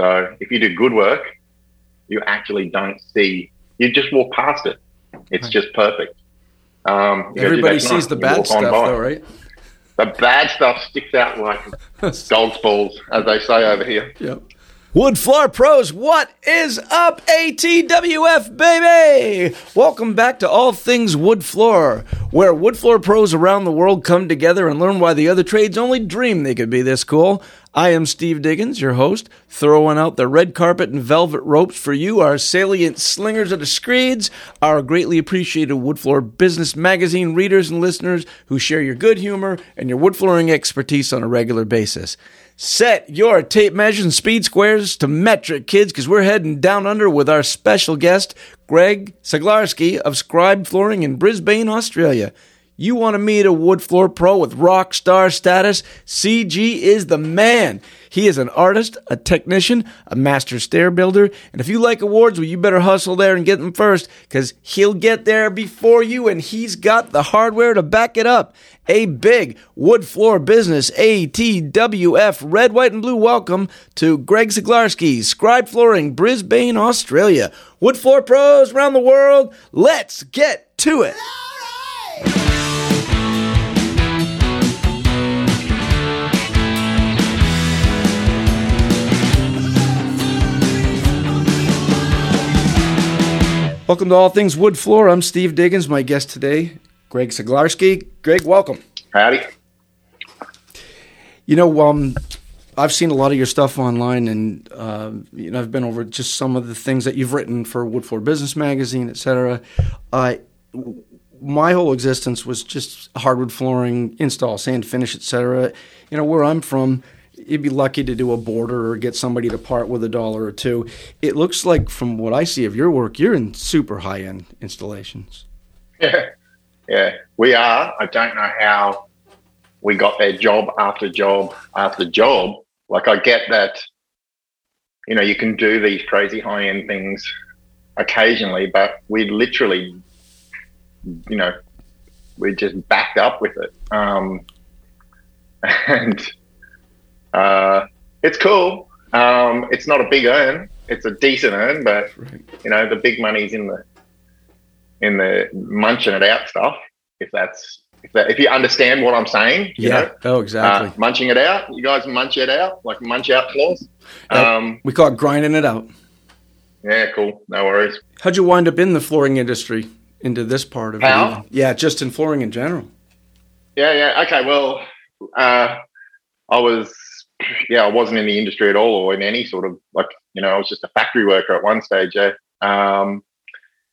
So if you do good work, you actually don't see. You just walk past it. It's Right. just perfect. Um, you go, "Gee, Everybody sees nice," the bad stuff, though, right? The bad stuff sticks out like dog's balls, as they say over here. Yep. Wood Floor Pros, what is up, ATWF, baby? Welcome back to All Things Wood Floor, where wood floor pros around the world come together and learn why the other trades only dream they could be this cool. I am Steve Diggins, your host, throwing out the red carpet and velvet ropes for you, our salient slingers of the screeds, our greatly appreciated Wood Floor Business Magazine readers and listeners who share your good humor and your wood flooring expertise on a regular basis. Set your tape measures and speed squares to metric, kids, because we're heading down under with our special guest, Greg Saglarski of Scribe Flooring in Brisbane, Australia. You want to meet a wood floor pro with rock star status? CG is the man. He is an artist, a technician, a master stair builder, and if you like awards, well, you better hustle there and get them first, because he'll get there before you, and he's got the hardware to back it up. A big wood floor business, ATWF, red, white, and blue. Welcome to Greg Zaglarski, Scribe Flooring, Brisbane, Australia. Wood floor pros around the world, let's get to it. Welcome to All Things Wood Floor. I'm Steve Diggins. My guest today, Greg Saglarski. Greg, welcome. Howdy. You know, um, I've seen a lot of your stuff online, and uh, you know, I've been over just some of the things that you've written for Wood Floor Business Magazine, etc. Uh, my whole existence was just hardwood flooring, install, sand, finish, etc. You know, where I'm from, you'd be lucky to do a border or get somebody to part with a dollar or two. It looks like, from what I see of your work, you're in super high end installations. Yeah, yeah, we are. I don't know how we got there job after job after job. Like, I get that, you know, you can do these crazy high end things occasionally, but we literally, you know, we just backed up with it. Um, and uh, it's cool. Um, it's not a big earn. It's a decent earn, but Right. you know the big money's in the in the munching it out stuff. If that's if that if you understand what I'm saying, you Yeah. know, Oh, exactly. uh, munching it out. You guys munch it out like munch out claws. Uh, Um, we call it grinding it out. yeah, cool. No worries. How'd you wind up in the flooring industry into this part of How? it? Yeah, just in flooring in general. Yeah, yeah. Okay. Well, uh, I was, yeah, I wasn't in the industry at all or in any sort of like, you know, I was just a factory worker at one stage. Yeah. Um,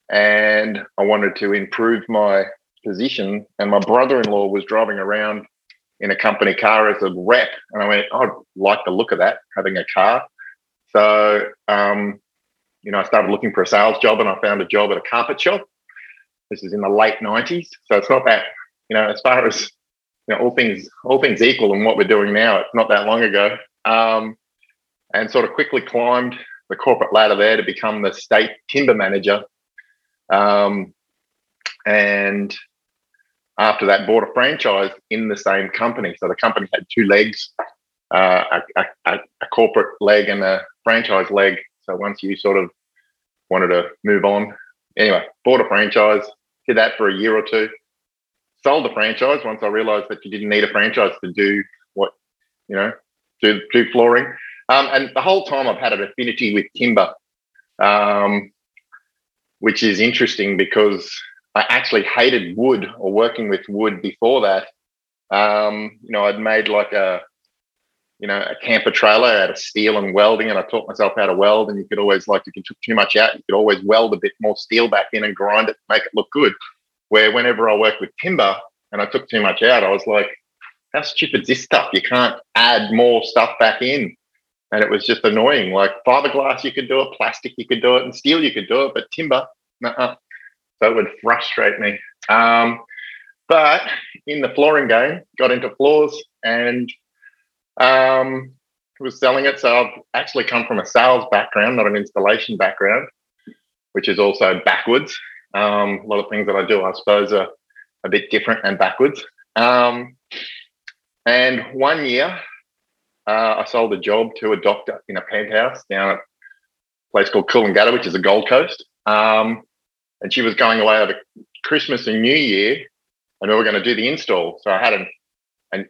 and I wanted to improve my position. And my brother in law was driving around in a company car as a rep. And I went, I'd like the look of that, having a car. So, um, you know, I started looking for a sales job and I found a job at a carpet shop. This is in the late 90s. So it's not that, you know, as far as you know, all things all things equal in what we're doing now, it's not that long ago. Um, and sort of quickly climbed the corporate ladder there to become the state timber manager. Um, and after that, bought a franchise in the same company. So the company had two legs, uh, a, a, a corporate leg and a franchise leg. So once you sort of wanted to move on, anyway, bought a franchise, did that for a year or two sold the franchise once I realized that you didn't need a franchise to do what, you know, do, do flooring. Um, and the whole time I've had an affinity with timber, um, which is interesting because I actually hated wood or working with wood before that. Um, you know, I'd made like a, you know, a camper trailer out of steel and welding, and I taught myself how to weld. And you could always, like, if you took too much out, you could always weld a bit more steel back in and grind it make it look good where whenever I worked with timber and I took too much out, I was like, how stupid is this stuff? You can't add more stuff back in. And it was just annoying. Like fiberglass, you could do it, plastic, you could do it, and steel, you could do it, but timber, nuh So it would frustrate me. Um, but in the flooring game, got into floors and um, was selling it. So I've actually come from a sales background, not an installation background, which is also backwards. Um, a lot of things that I do, I suppose, are a bit different and backwards. Um, and one year, uh, I sold a job to a doctor in a penthouse down at a place called Coolangatta, which is the Gold Coast. Um, and she was going away over Christmas and New Year, and we were going to do the install. So I had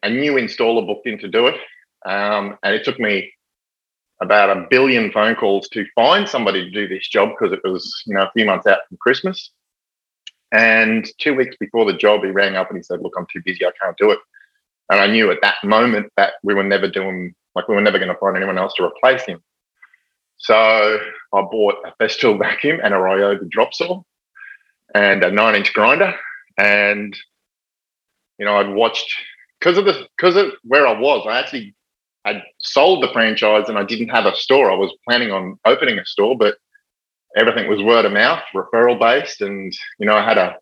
a new installer booked in to do it, um, and it took me about a billion phone calls to find somebody to do this job because it was you know a few months out from Christmas. And two weeks before the job, he rang up and he said, "Look, I'm too busy. I can't do it." And I knew at that moment that we were never doing like we were never going to find anyone else to replace him. So I bought a Festool vacuum and a Ryobi drop saw and a nine inch grinder. And, you know, I'd watched because of the because of where I was, I actually had sold the franchise and I didn't have a store. I was planning on opening a store, but everything was word of mouth, referral based, and you know, I had a,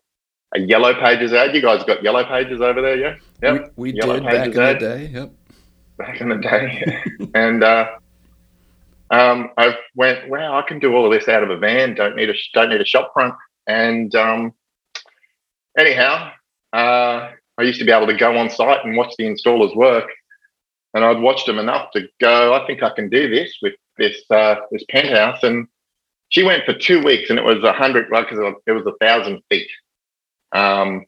a yellow pages ad. You guys got yellow pages over there, yeah? Yep. We, we did back in ad. the day. Yep. Back in the day, and uh, um, I went, wow, I can do all of this out of a van. Don't need a don't need a shop front. And um, anyhow, uh, I used to be able to go on site and watch the installers work, and I'd watched them enough to go, I think I can do this with this uh, this penthouse. And she went for two weeks, and it was a hundred, like it was a thousand feet. Um,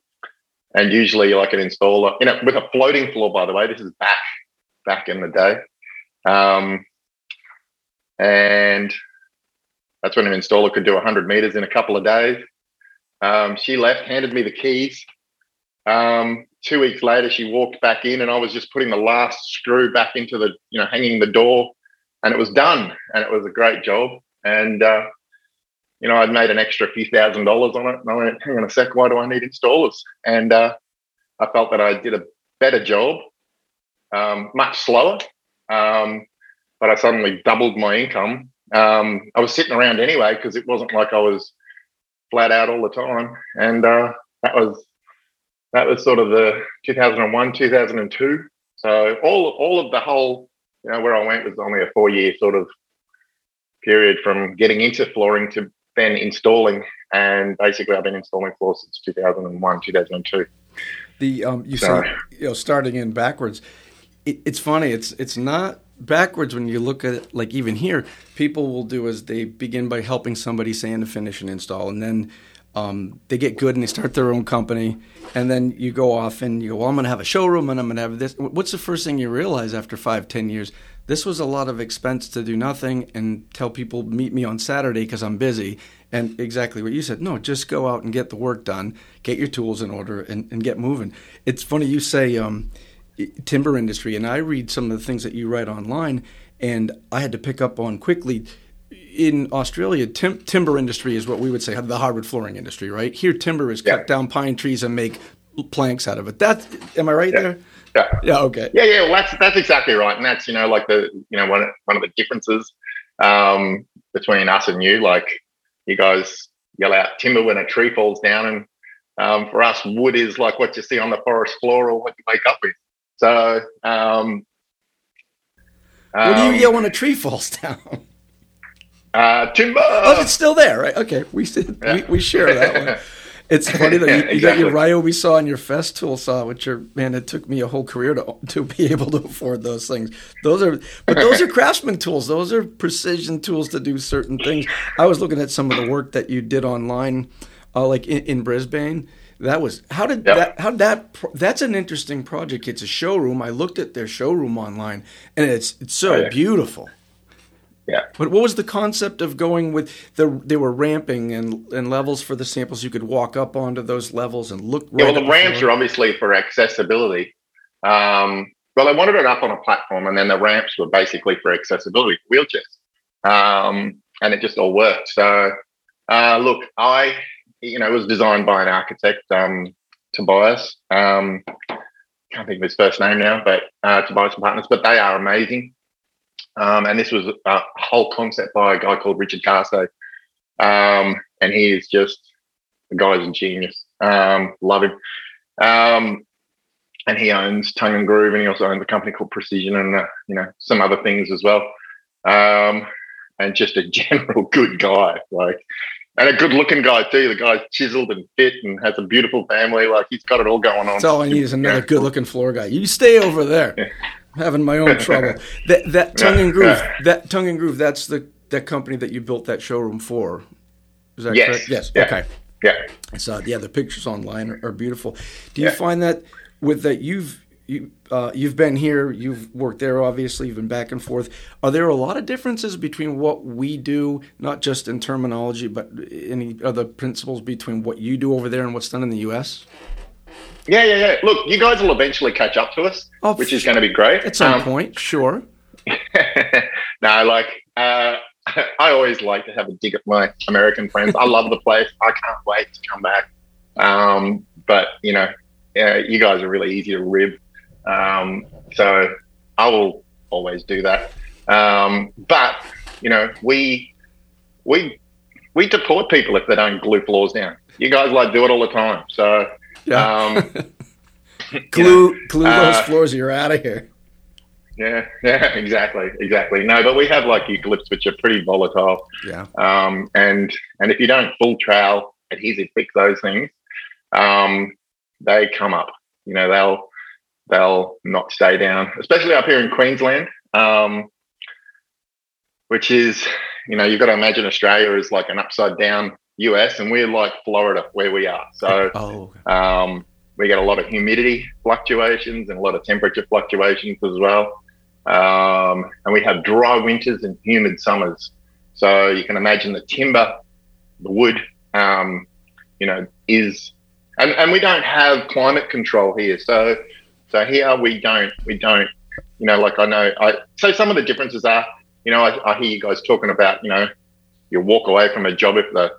and usually, like an installer, you know, with a floating floor. By the way, this is back back in the day. Um, and that's when an installer could do 100 meters in a couple of days. Um, she left, handed me the keys. Um, two weeks later, she walked back in, and I was just putting the last screw back into the, you know, hanging the door, and it was done. And it was a great job. And uh, you know, I'd made an extra few thousand dollars on it. And I went, hang on a sec, why do I need installers? And uh, I felt that I did a better job, um, much slower. Um, but I suddenly doubled my income. Um, I was sitting around anyway because it wasn't like I was flat out all the time, and uh, that was that was sort of the 2001, 2002. So all all of the whole, you know, where I went was only a four year sort of period from getting into flooring to then installing, and basically I've been installing floors since 2001, 2002. The um, you so, said you know starting in backwards. It, it's funny. It's it's not backwards when you look at it, like even here, people will do is they begin by helping somebody sand, and finish, and install, and then um, they get good and they start their own company, and then you go off and you go, well, I'm going to have a showroom and I'm going to have this. What's the first thing you realize after five, ten years? This was a lot of expense to do nothing and tell people meet me on Saturday because I'm busy. And exactly what you said. No, just go out and get the work done, get your tools in order, and, and get moving. It's funny you say. Um, timber industry, and I read some of the things that you write online, and I had to pick up on quickly. In Australia, tim- timber industry is what we would say the hardwood flooring industry, right? Here, timber is yeah. cut down pine trees and make planks out of it. That am I right yeah. there? Yeah. Yeah. Okay. Yeah. Yeah. Well, that's that's exactly right, and that's you know like the you know one one of the differences um, between us and you. Like you guys yell out timber when a tree falls down, and um, for us, wood is like what you see on the forest floor or what you wake up with. So, um, what do you um, yell when a tree falls down? Uh, timber. Oh, it's still there, right? Okay, we we, we share that one. It's funny that you, you exactly. got your Ryobi saw and your Festool saw, which are man, it took me a whole career to to be able to afford those things. Those are, but those are craftsman tools. Those are precision tools to do certain things. I was looking at some of the work that you did online, uh, like in, in Brisbane that was how did yep. that how that that's an interesting project. It's a showroom. I looked at their showroom online, and it's it's so yeah. beautiful. Yeah. But what was the concept of going with the? They were ramping and and levels for the samples. You could walk up onto those levels and look. Right yeah, well, the ramps are obviously for accessibility. Um, well, I wanted it up on a platform, and then the ramps were basically for accessibility for wheelchairs, um, and it just all worked. So, uh, look, I you know, it was designed by an architect, um, Tobias. Um, can't think of his first name now, but uh, Tobias and Partners. But they are amazing. Um, and this was a whole concept by a guy called Richard Carso. Um, and he is just the guy's a genius. Um, love him. Um, and he owns Tongue and Groove, and he also owns a company called Precision, and uh, you know some other things as well. Um, and just a general good guy. Like and a good looking guy too. The guy's chiseled and fit and has a beautiful family. Like he's got it all going on. That's all I need is another good looking floor guy. You stay over there. Having my own trouble. that that tongue and groove, that tongue and groove. That's the that company that you built that showroom for. Is that Yes. correct? Yes. Yeah. Okay. Yeah. Yeah, the pictures online are, are beautiful. Do you Yeah. find that with that you've you uh, you've been here, you've worked there, obviously, you've been back and forth. Are there a lot of differences between what we do, not just in terminology, but any other principles between what you do over there and what's done in the U.S.? Yeah, yeah, yeah. Look, you guys will eventually catch up to us, Oh, which is going to be great. At some Um, point, sure. no, like uh, I always like to have a dig at my American friends. I love the place. I can't wait to come back. Um, but you know, yeah, you guys are really easy to rib, um, so I will always do that. Um, but you know, we we we deport people if they don't glue floors down. You guys like do it all the time, so Yeah. um, glue glue those uh, floors. You're out of here. yeah, yeah, exactly, exactly. No, but we have like eucalypts which are pretty volatile. Yeah. Um, and and if you don't full trail adhesive fix those things, um, they come up. You know, they'll they'll not stay down, especially up here in Queensland, um, which is you know you've got to imagine Australia is like an upside down US, and we're like Florida where we are. So Oh. um, we get a lot of humidity fluctuations and a lot of temperature fluctuations as well. Um, and we have dry winters and humid summers. So you can imagine the timber, the wood, um, you know, is, and, and we don't have climate control here. So, so here we don't, we don't, you know, like I know, I, so some of the differences are, you know, I, I hear you guys talking about, you know, you walk away from a job if the,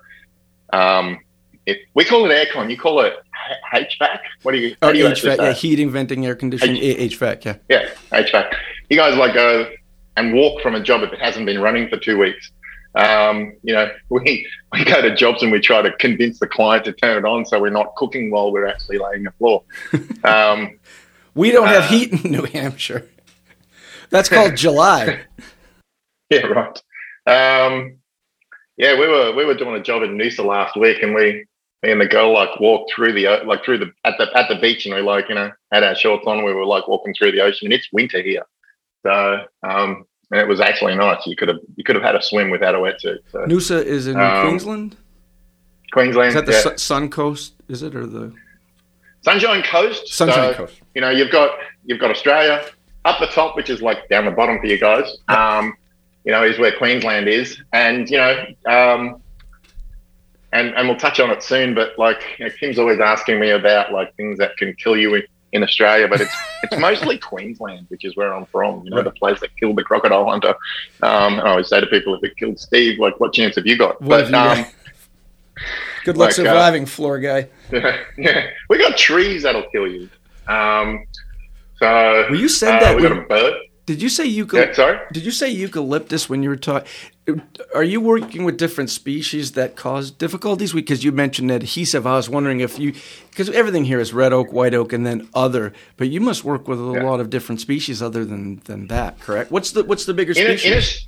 um, if we call it aircon, you call it H- HVAC. What do you? Oh, do you HVAC, say yeah, heating, venting, air conditioning, A- HVAC, yeah. Yeah, HVAC. You guys like go and walk from a job if it hasn't been running for two weeks. Um, you know, we we go to jobs and we try to convince the client to turn it on so we're not cooking while we're actually laying the floor. Um, We don't have Uh, heat in New Hampshire. That's called July. yeah, right. Um, yeah, we were we were doing a job in Noosa last week, and we me and the girl like walked through the like through the at the at the beach, and we like you know had our shorts on. We were like walking through the ocean, and it's winter here, so um, and it was actually nice. You could have you could have had a swim without a wetsuit. So Noosa is in Um, Queensland. Queensland, Is that the yeah. Su- Sun Coast? Is it or the Sunshine Coast. Sunshine so, Coast? You know, you've got you've got Australia up the top, which is like down the bottom for you guys. Um, you know, is where Queensland is, and you know, um, and and we'll touch on it soon. But like, you know, Kim's always asking me about like things that can kill you in, in Australia, but it's it's mostly Queensland, which is where I'm from. You know, Right. the place that killed the crocodile hunter. Um, I always say to people, if it killed Steve, like, what chance have you got? What but you um, got? Good luck like, uh, surviving, floor guy. yeah, we got trees that'll kill you. Um, so Well, you said uh, that we got a bird. Did you say Yeah, eucalyptus? sorry. Did you say eucalyptus when you were talking? Are you working with different species that cause difficulties? Because you mentioned adhesive. I was wondering if you, because everything here is red oak, white oak, and then other. But you must work with a Yeah. lot of different species other than than that, correct? What's the what's the bigger In, species? in, Aus-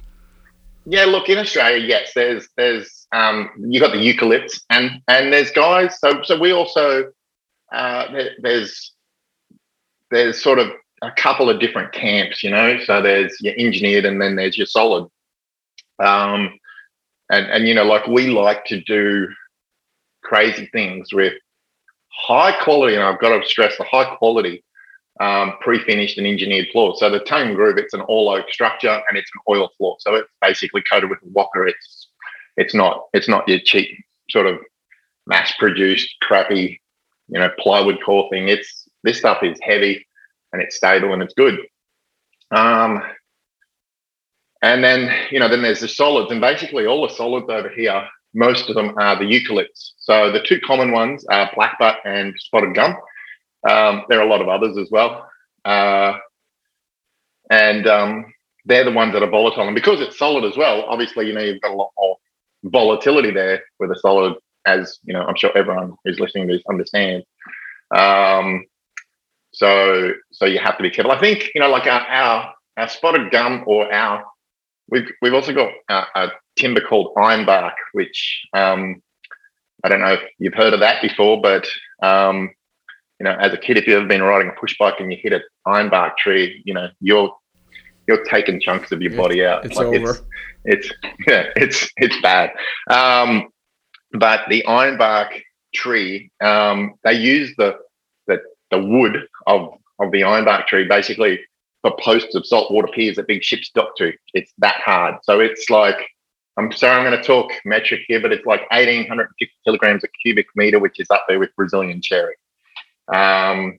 yeah, look in Australia, yes. There's there's um, you got the eucalypts and and there's guys. So so we also uh, there, there's there's sort of a couple of different camps, you know. So there's your engineered and then there's your solid. Um, and and you know, like we like to do crazy things with high quality, and I've got to stress the high quality um, pre-finished and engineered floor. So the tongue groove, it's an all oak structure and it's an oil floor. So it's basically coated with WOCA. It's it's not it's not your cheap sort of mass-produced crappy, you know, plywood core thing. It's this stuff is heavy and it's stable and it's good. Um, and then you know, then there's the solids, and basically all the solids over here, most of them are the eucalypts. So the two common ones are blackbutt and spotted gum. Um, there are a lot of others as well. Uh, and um, they're the ones that are volatile. And because it's solid as well, obviously, you know, you've got a lot more volatility there with a solid, as, you know, I'm sure everyone who's listening to this understands. Um, so, so you have to be careful. I think, you know, like our, our, our spotted gum or our, we've, we've also got a, a timber called ironbark, which um, I don't know if you've heard of that before, but um, you know, as a kid, if you've ever been riding a push bike and you hit an ironbark tree, you know, you're you're taking chunks of your body out. It's like over. It's, it's yeah, it's it's bad. Um, but the ironbark tree, um, they use the the wood of of the ironbark tree basically for posts of saltwater piers that big ships dock to. It's that hard. So it's like I'm sorry, I'm going to talk metric here, but it's like 1,850 kilograms a cubic meter, which is up there with Brazilian cherry. Um,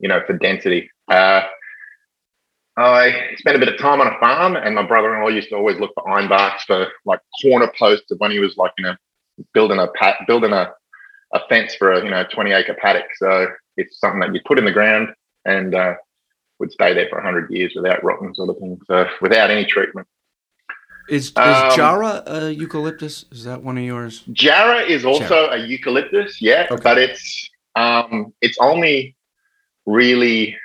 you know, for density. Uh, I spent a bit of time on a farm, and my brother-in-law used to always look for ironbarks for like corner posts of when he was like, you know, building a pat, building a, a fence for a you know 20 acre paddock. So it's something that you put in the ground and uh, would stay there for 100 years without rotting, sort of thing. So without any treatment. Is, is um, Jarrah a eucalyptus? Is that one of yours? Jarrah is also Jarrah. a eucalyptus, yeah, okay. but it's um, it's only really,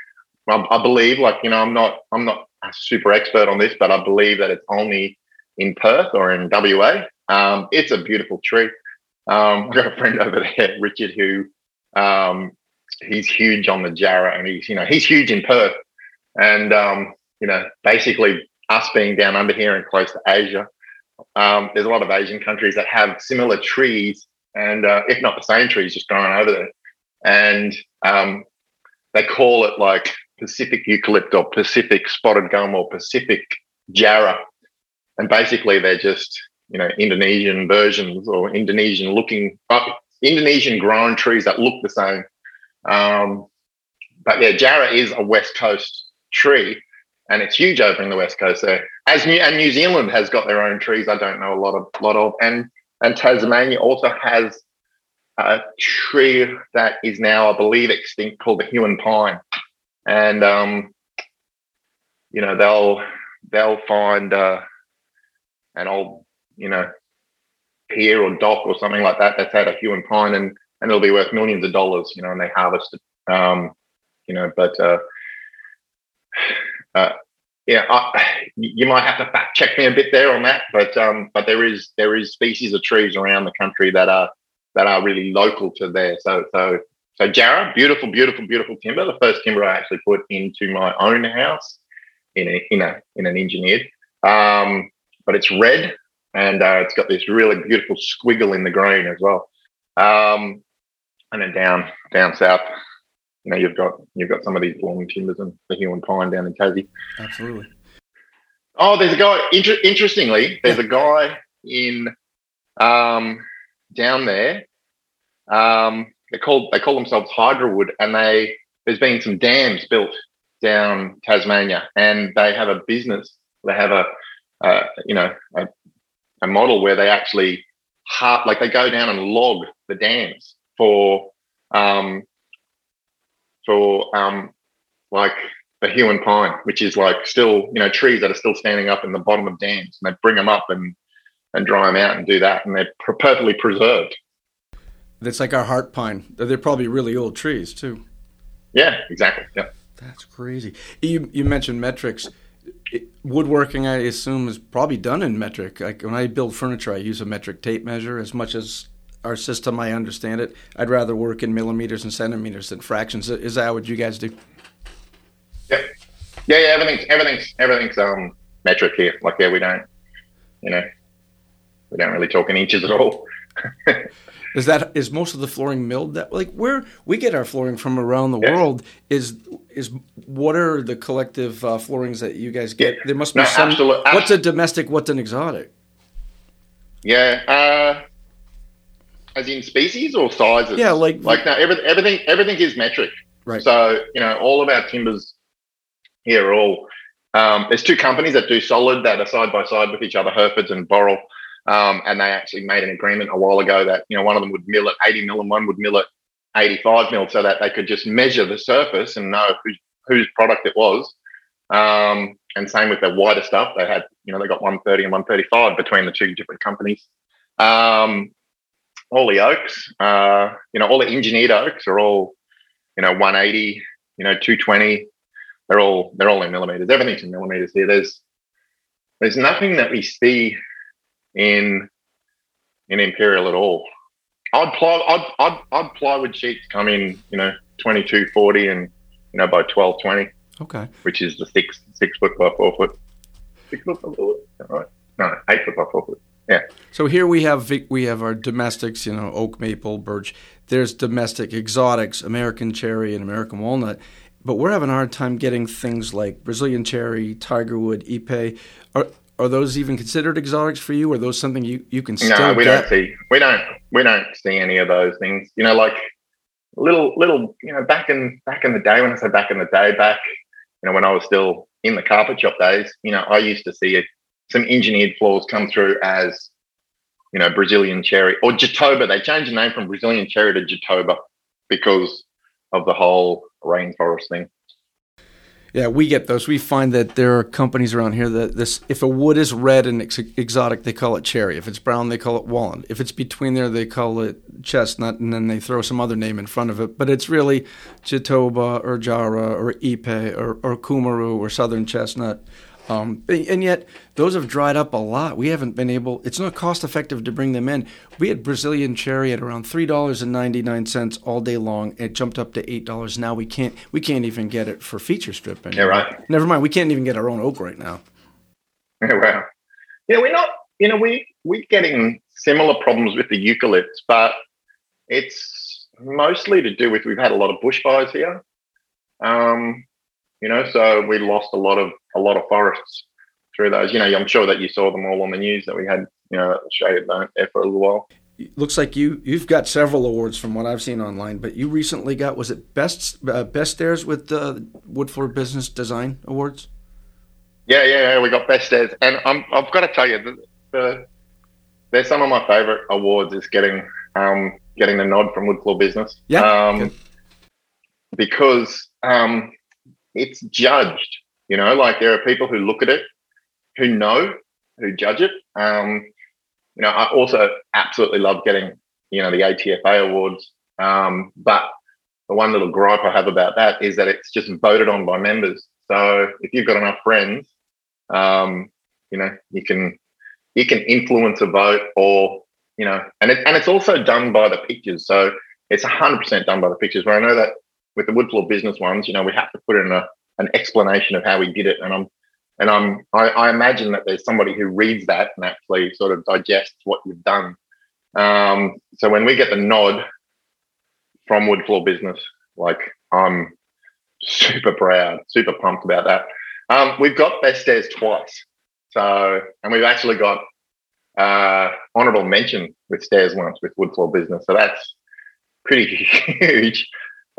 I, I believe, like you know, I'm not I'm not a super expert on this, but I believe that it's only in Perth or in WA. Um, it's a beautiful tree. Um, I've got a friend over there, Richard, who um, he's huge on the Jarrah, and he's you know he's huge in Perth, and um, you know basically us being down under here and close to Asia, um, there's a lot of Asian countries that have similar trees, and uh, if not the same trees, just growing over there, and um, they call it like Pacific eucalypt or Pacific spotted gum or Pacific Jarrah, and basically they're just you know Indonesian versions or Indonesian looking uh, Indonesian grown trees that look the same. Um, but yeah, Jarrah is a west coast tree, and it's huge over in the west coast there. As New, and New Zealand has got their own trees. I don't know a lot of lot of, and and Tasmania also has a tree that is now, I believe, extinct called the Huon pine, and um, you know they'll they'll find uh, an old you know pier or dock or something like that that's had a Huon pine and and it'll be worth millions of dollars, you know, and they harvest it, um, you know, but uh, uh, yeah, I, you might have to fact check me a bit there on that, but um, but there is there is species of trees around the country that are that are really local to there. So so so Jarrah, beautiful, beautiful, beautiful timber. The first timber I actually put into my own house in a in a in an engineered. Um, but it's red and uh, it's got this really beautiful squiggle in the grain as well. Um, and then down down south, you know, you've got you've got some of these long timbers and the Huon pine down in Tassie. Absolutely. Oh, there's a guy. Inter- interestingly, there's a guy in um, down there. Um, they call they call themselves Hydrowood, and they there's been some dams built down Tasmania, and they have a business. They have a uh, you know a, a model where they actually hard, like they go down and log the dams for um, for um, like the Huon pine, which is like still you know trees that are still standing up in the bottom of dams, and they bring them up and and dry them out and do that, and they're perfectly preserved. That's like our heart pine. They're probably really old trees too. Yeah, exactly. Yeah, that's crazy. You you mentioned metrics. woodworking, I assume, is probably done in metric. Like when I build furniture, I use a metric tape measure as much as our system, I understand it. I'd rather work in millimeters and centimeters than fractions. Is that what you guys do? Yeah, yeah, yeah. Everything's everything's everything's um metric here. Like yeah, we don't, you know, we don't really talk in inches at all. is that is most of the flooring milled that like where we get our flooring from around the yeah. world is is what are the collective uh, floorings that you guys get? Yeah. There must be no, some. Absolutely. What's a domestic? What's an exotic? Yeah. Uh, as in species or sizes? Yeah, like like no, everything everything everything is metric. Right. So you know, all of our timbers here are all. Um, there's two companies that do solid that are side by side with each other, Hurfords and Boral, um, and they actually made an agreement a while ago that you know one of them would mill at 80 mil and one would mill at 85 mil, so that they could just measure the surface and know whose whose product it was. Um, and same with the wider stuff, they had you know they got 130 and 135 between the two different companies. Um, all the oaks, uh, you know, all the engineered oaks are all, you know, 180, you know, 220. They're all they're all in millimeters. Everything's in millimeters here. There's there's nothing that we see in in Imperial at all. Odd ply, odd, odd, odd plywood sheets come in, you know, 22 40 and you know by 12 20 Okay. which is the six six foot by four foot six foot by four foot right no eight foot by four foot So here we have we have our domestics, you know, oak, maple, birch. There's domestic exotics, American cherry and American walnut. But we're having a hard time getting things like Brazilian cherry, tigerwood, ipe. Are are those even considered exotics for you? Or are those something you, you can still no we get? don't see we don't we don't see any of those things you know like little little you know back in back in the day when i say back in the day back you know when i was still in the carpet shop days you know i used to see some engineered floors come through as you know brazilian cherry or jatoba they changed the name from brazilian cherry to jatoba because of the whole rainforest thing Yeah, we get those. We find that there are companies around here that this, if a wood is red and ex- exotic, they call it cherry. If it's brown, they call it walnut. If it's between there, they call it chestnut, and then they throw some other name in front of it. But it's really Jatoba or Jarrah or Ipe or, or Cumaru or Southern Chestnut. Um, and yet, those have dried up a lot. We haven't been able. It's not cost effective to bring them in. We had Brazilian cherry at around three dollars and ninety nine cents all day long. It jumped up to eight dollars. Now we can't. We can't even get it for feature strip yeah right Never mind. We can't even get our own oak right now. Yeah, wow. Yeah, we're not, you know, we, we're getting similar problems with the eucalypts, but it's mostly to do with we've had a lot of bushfires here. Um, you know, so we lost a lot of a lot of forests through those. You know, I'm sure that you saw them all on the news that we had, you know, shaded there for a little while. Looks like you you've got several awards from what I've seen online, but you recently got was it best uh, best stairs with the Wood Floor Business Design Awards? Yeah, yeah, yeah. We got best stairs, and I'm, I've got to tell you, the, the, they're some of my favorite awards. Is getting um, getting the nod from Wood Floor Business. Yeah, um, because um, it's judged. You know, like there are people who look at it, who know, who judge it. Um, you know, I also absolutely love getting you know the ATFA awards, um, but the one little gripe I have about that is that it's just voted on by members. So if you've got enough friends, um, you know, you can you can influence a vote, or you know, and it, and it's also done by the pictures. So it's hundred percent done by the pictures. Where I know that with the wood floor business ones, you know, we have to put in a an explanation of how we did it, and I'm and I'm I, I imagine that there's somebody who reads that and actually sort of digests what you've done. Um, so when we get the nod from wood floor business, like I'm super proud, super pumped about that. Um, we've got best stairs twice, so and we've actually got uh, honourable mention with stairs once with wood floor business. So that's pretty huge,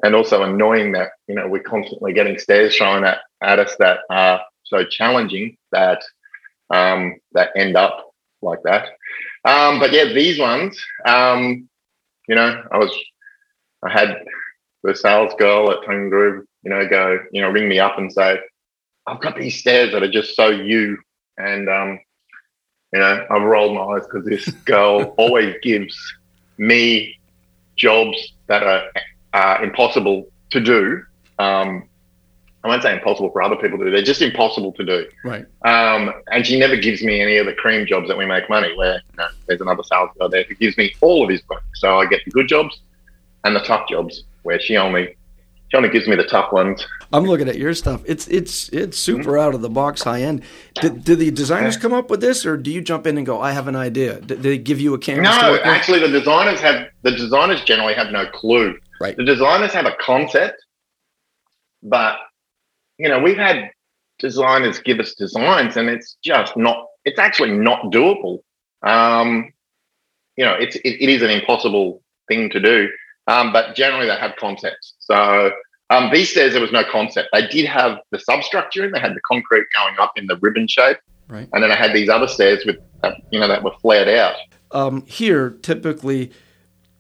and also annoying that you know we're constantly getting stairs thrown at, at us that are so challenging that um, that end up like that. Um, but yeah, these ones, um, you know, I was I had the sales girl at Tongue Groove, you know, go, you know, ring me up and say, I've got these stairs that are just so you. And, um, you know, I've rolled my eyes because this girl always gives me jobs that are uh, impossible to do. Um, I won't say impossible for other people to do. They're just impossible to do. Right. Um, and she never gives me any of the cream jobs that we make money. Where you know, there's another sales girl there who gives me all of his work. So I get the good jobs and the tough jobs. Where she only she only gives me the tough ones. I'm looking at your stuff. It's it's it's super out of the box, high end. Did, did the designers come up with this, or do you jump in and go, "I have an idea"? Did they give you a canvas? to No, actually, the designers have the designers generally have no clue. Right. The designers have a concept, but you know we've had designers give us designs, and it's just not. It's actually not doable. Um, you know, it's it, it is an impossible thing to do. Um, but generally, they have concepts. So um, these stairs, there was no concept. They did have the substructure, and they had the concrete going up in the ribbon shape, Right. and then I had these other stairs with, uh, you know, that were flared out. um, here typically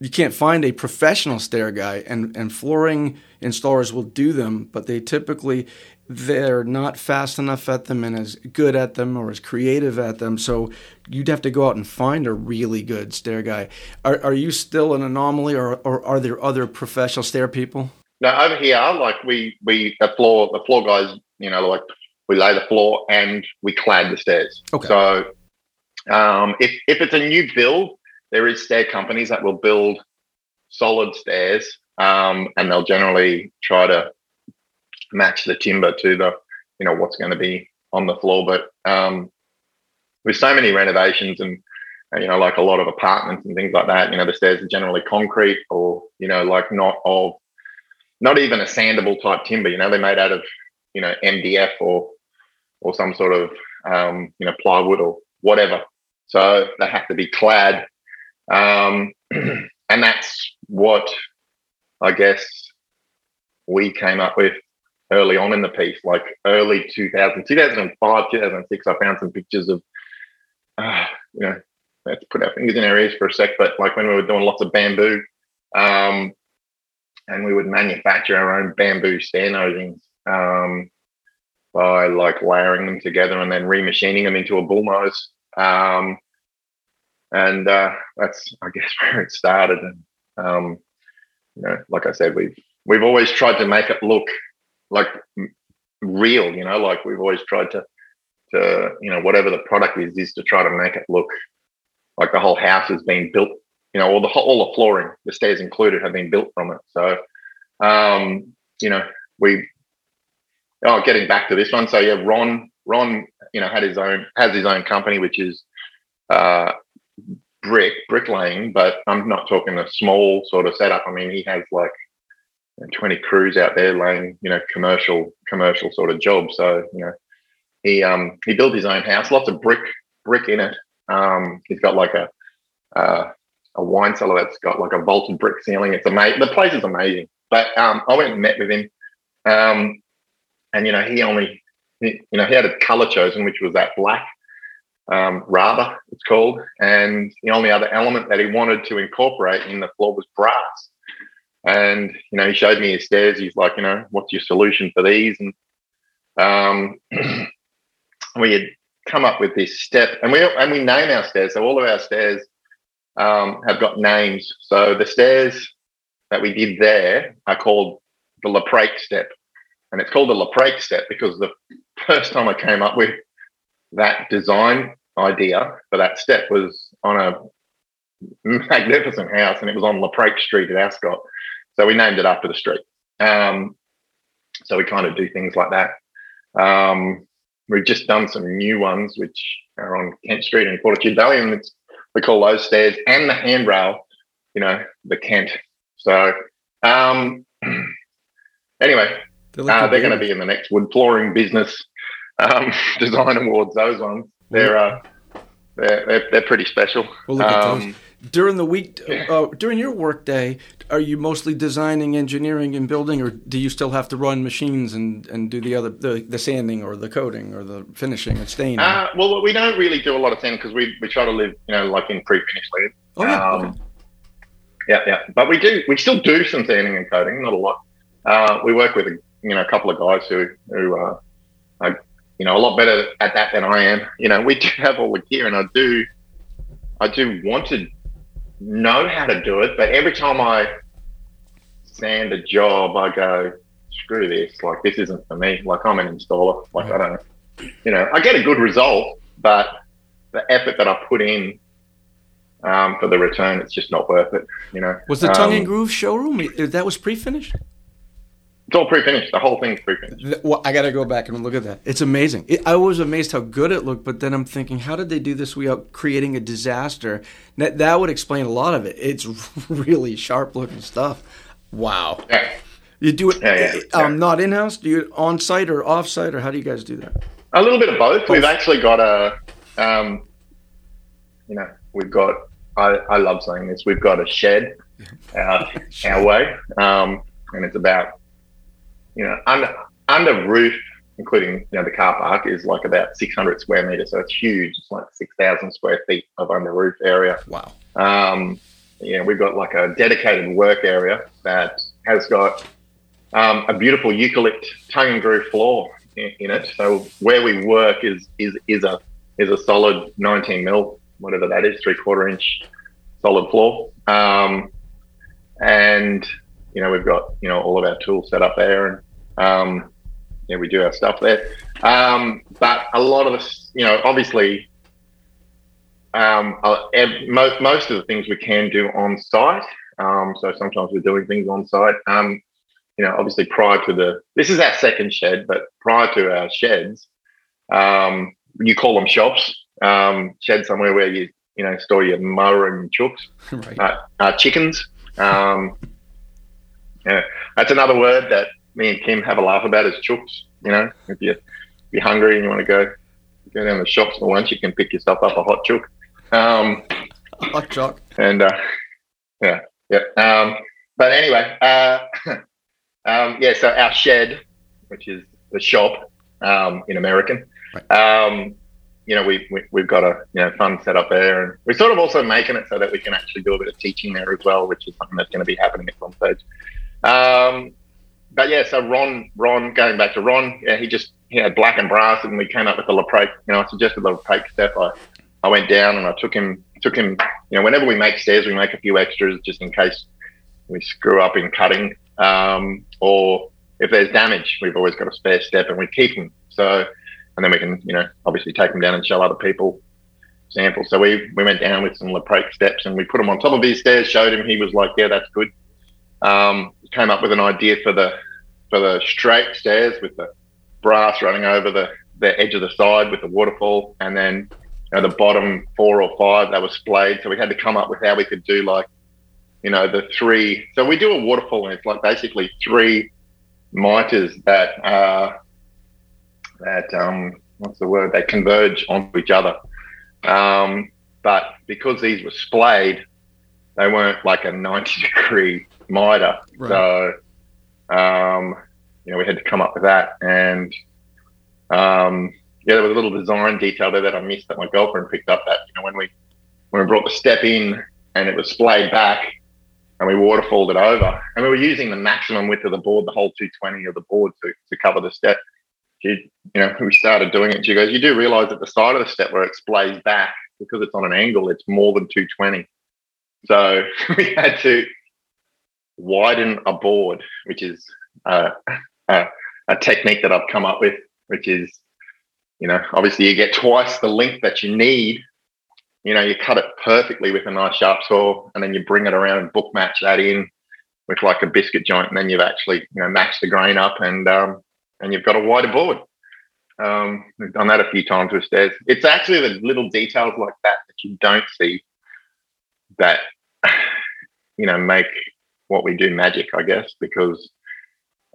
you can't find a professional stair guy and, and flooring installers will do them but they typically they're not fast enough at them and as good at them or as creative at them so you'd have to go out and find a really good stair guy are, are you still an anomaly or, or are there other professional stair people Now over here, like we we the floor the floor guys, you know, like we lay the floor and we clad the stairs. Okay. So um, if if it's a new build, there is stair companies that will build solid stairs um, and they'll generally try to match the timber to the you know what's going to be on the floor. But um, with so many renovations and you know like a lot of apartments and things like that, you know the stairs are generally concrete or you know like not of not even a sandable type timber. You know they're made out of you know MDF or or some sort of um, you know plywood or whatever. So they have to be clad, um, and that's what I guess we came up with early on in the piece, like early 2000, 2005, 2006. I found some pictures of, uh, you know, let's put our fingers in our ears for a sec, but like when we were doing lots of bamboo, um, and we would manufacture our own bamboo stair nosings um, by like layering them together and then remachining them into a bull nose. Um, and uh, that's, I guess, where it started. And um, you know, like I said, we've we've always tried to make it look like real. You know, like we've always tried to to you know whatever the product is is to try to make it look like the whole house has been built. You know, all the all the flooring, the stairs included, have been built from it. So, um, you know, we. Oh, getting back to this one. So yeah, Ron, Ron, you know, had his own has his own company, which is uh, brick bricklaying, but I'm not talking a small sort of setup. I mean, he has like 20 crews out there laying, you know, commercial commercial sort of jobs. So you know, he um he built his own house, lots of brick brick in it. Um, he's got like a uh, a wine cellar that's got like a vaulted brick ceiling. It's amazing. The place is amazing. But um, I went and met with him, um, and you know, he only he, you know he had a color chosen, which was that black um, it's called. And the only other element that he wanted to incorporate in the floor was brass. And, you know, he showed me his stairs. He's like, you know, what's your solution for these? And um, we had come up with this step and we, and we name our stairs. So all of our stairs um, have got names. So the stairs that we did there are called the Lapraik step. And it's called the Lapraik step because the first time I came up with that design idea for that step was on a magnificent house and it was on Lapraik Street at Ascot. So we named it after the street. Um, so we kind of do things like that. Um, we've just done some new ones, which are on Kent Street and Fortitude Valley, and we call those stairs and the handrail, you know, the Kent. So um, anyway, they're, uh, they're going to be in the next wood flooring business um, design awards. Those ones, they're uh, they're, they're, they're pretty special. Well, look at those. Um, during the week, uh, during your workday, are you mostly designing, engineering, and building, or do you still have to run machines and, and do the other the, the sanding or the coating or the finishing and staining? Uh, well, we don't really do a lot of sanding because we, we try to live, you know, like in pre-finished lead. Oh yeah. Um, okay. Yeah, yeah. But we do we still do some sanding and coating, not a lot. Uh, we work with a you know a couple of guys who who uh, are you know, a lot better at that than I am. You know, we do have all the gear, and I do, I do want to know how to do it, but every time I sand a job, I go, screw this. Like this isn't for me. Like I'm an installer. Like I don't, you know, I get a good result, but the effort that I put in um, for the return, it's just not worth it. You know. Was the tongue um, and groove showroom that was pre-finished? It's all pre-finished. The whole thing's pre-finished. Well, I got to go back and look at that. It's amazing. It, I was amazed how good it looked, but then I'm thinking, how did they do this without creating a disaster? That, that would explain a lot of it. It's really sharp-looking stuff. Wow. Yeah. You do it yeah, yeah, um, not in-house? Do you on-site or off-site, or how do you guys do that? A little bit of both. both. We've actually got a, um, you know, we've got. I, I love saying this. We've got a shed, uh, our way, um, and it's about you know, under under roof, including you know the car park, is like about 600 square meters, so it's huge. It's like 6,000 square feet of under roof area. Wow. Um, yeah, we've got like a dedicated work area that has got um, a beautiful eucalypt tongue and groove floor in, in, it. So where we work is is is a is a solid 19 mil, whatever that is, three quarter inch solid floor. Um, and you know we've got you know all of our tools set up there and um, yeah, we do our stuff there. Um, but a lot of us, you know, obviously, um, uh, most, most of the things we can do on site. Um, so sometimes we're doing things on site. Um, you know, obviously prior to the this is our second shed, but prior to our sheds, um, you call them shops. Um, shed somewhere where you you know store your mower and chooks, Right. uh, uh, chickens. Um, yeah, that's another word that me and Kim have a laugh about is chooks. You know, if you if you're hungry and you want to go go down the shops for lunch, you can pick yourself up a hot chook. Um, Hot chalk. and uh, yeah, yeah. Um, but anyway, uh, um, yeah. So our shed, which is the shop um, in American, um, you know, we, we we've got a you know fun setup there, and we're sort of also making it so that we can actually do a bit of teaching there as well, which is something that's going to be happening at some stage. Um, but yeah, so Ron, Ron, going back to Ron, yeah, he just he had black and brass, and we came up with the Lapraik. You know, I suggested the Lapraik step. I I went down and I took him took him. You know, whenever we make stairs, we make a few extras just in case we screw up in cutting, um, or if there's damage, we've always got a spare step, and we keep them. So, and then we can, you know, obviously take them down and show other people samples. So we we went down with some Lapraik steps, and we put them on top of his stairs. Showed him, he was like, "Yeah, that's good." Um, came up with an idea for the for the straight stairs with the brass running over the the edge of the side with the waterfall, and then you know, the bottom four or five that were splayed. So we had to come up with how we could do like, you know, the three. So we do a waterfall, and it's like basically three miters that uh, that um, what's the word? They converge onto each other. Um, but because these were splayed, they weren't like a ninety degree miter. Right. So um, you know, we had to come up with that and. Um, yeah, there was a little design detail there that I missed that my girlfriend picked up. That you know when we when we brought the step in and it was splayed back and we waterfalled it over, and we were using the maximum width of the board, the whole 220 of the board to, to cover the step. She, you know, we started doing it. She goes, "You do realise that the side of the step where it splays back because it's on an angle, it's more than 220." So we had to widen a board, which is uh, a, a technique that I've come up with, which is you know, obviously you get twice the length that you need. You know, you cut it perfectly with a nice sharp saw, and then you bring it around and book match that in with like a biscuit joint, and then you've actually you know matched the grain up, and um, and you've got a wider board. Um, we've done that a few times with stairs. It's actually the little details like that that you don't see that you know make what we do magic, I guess, because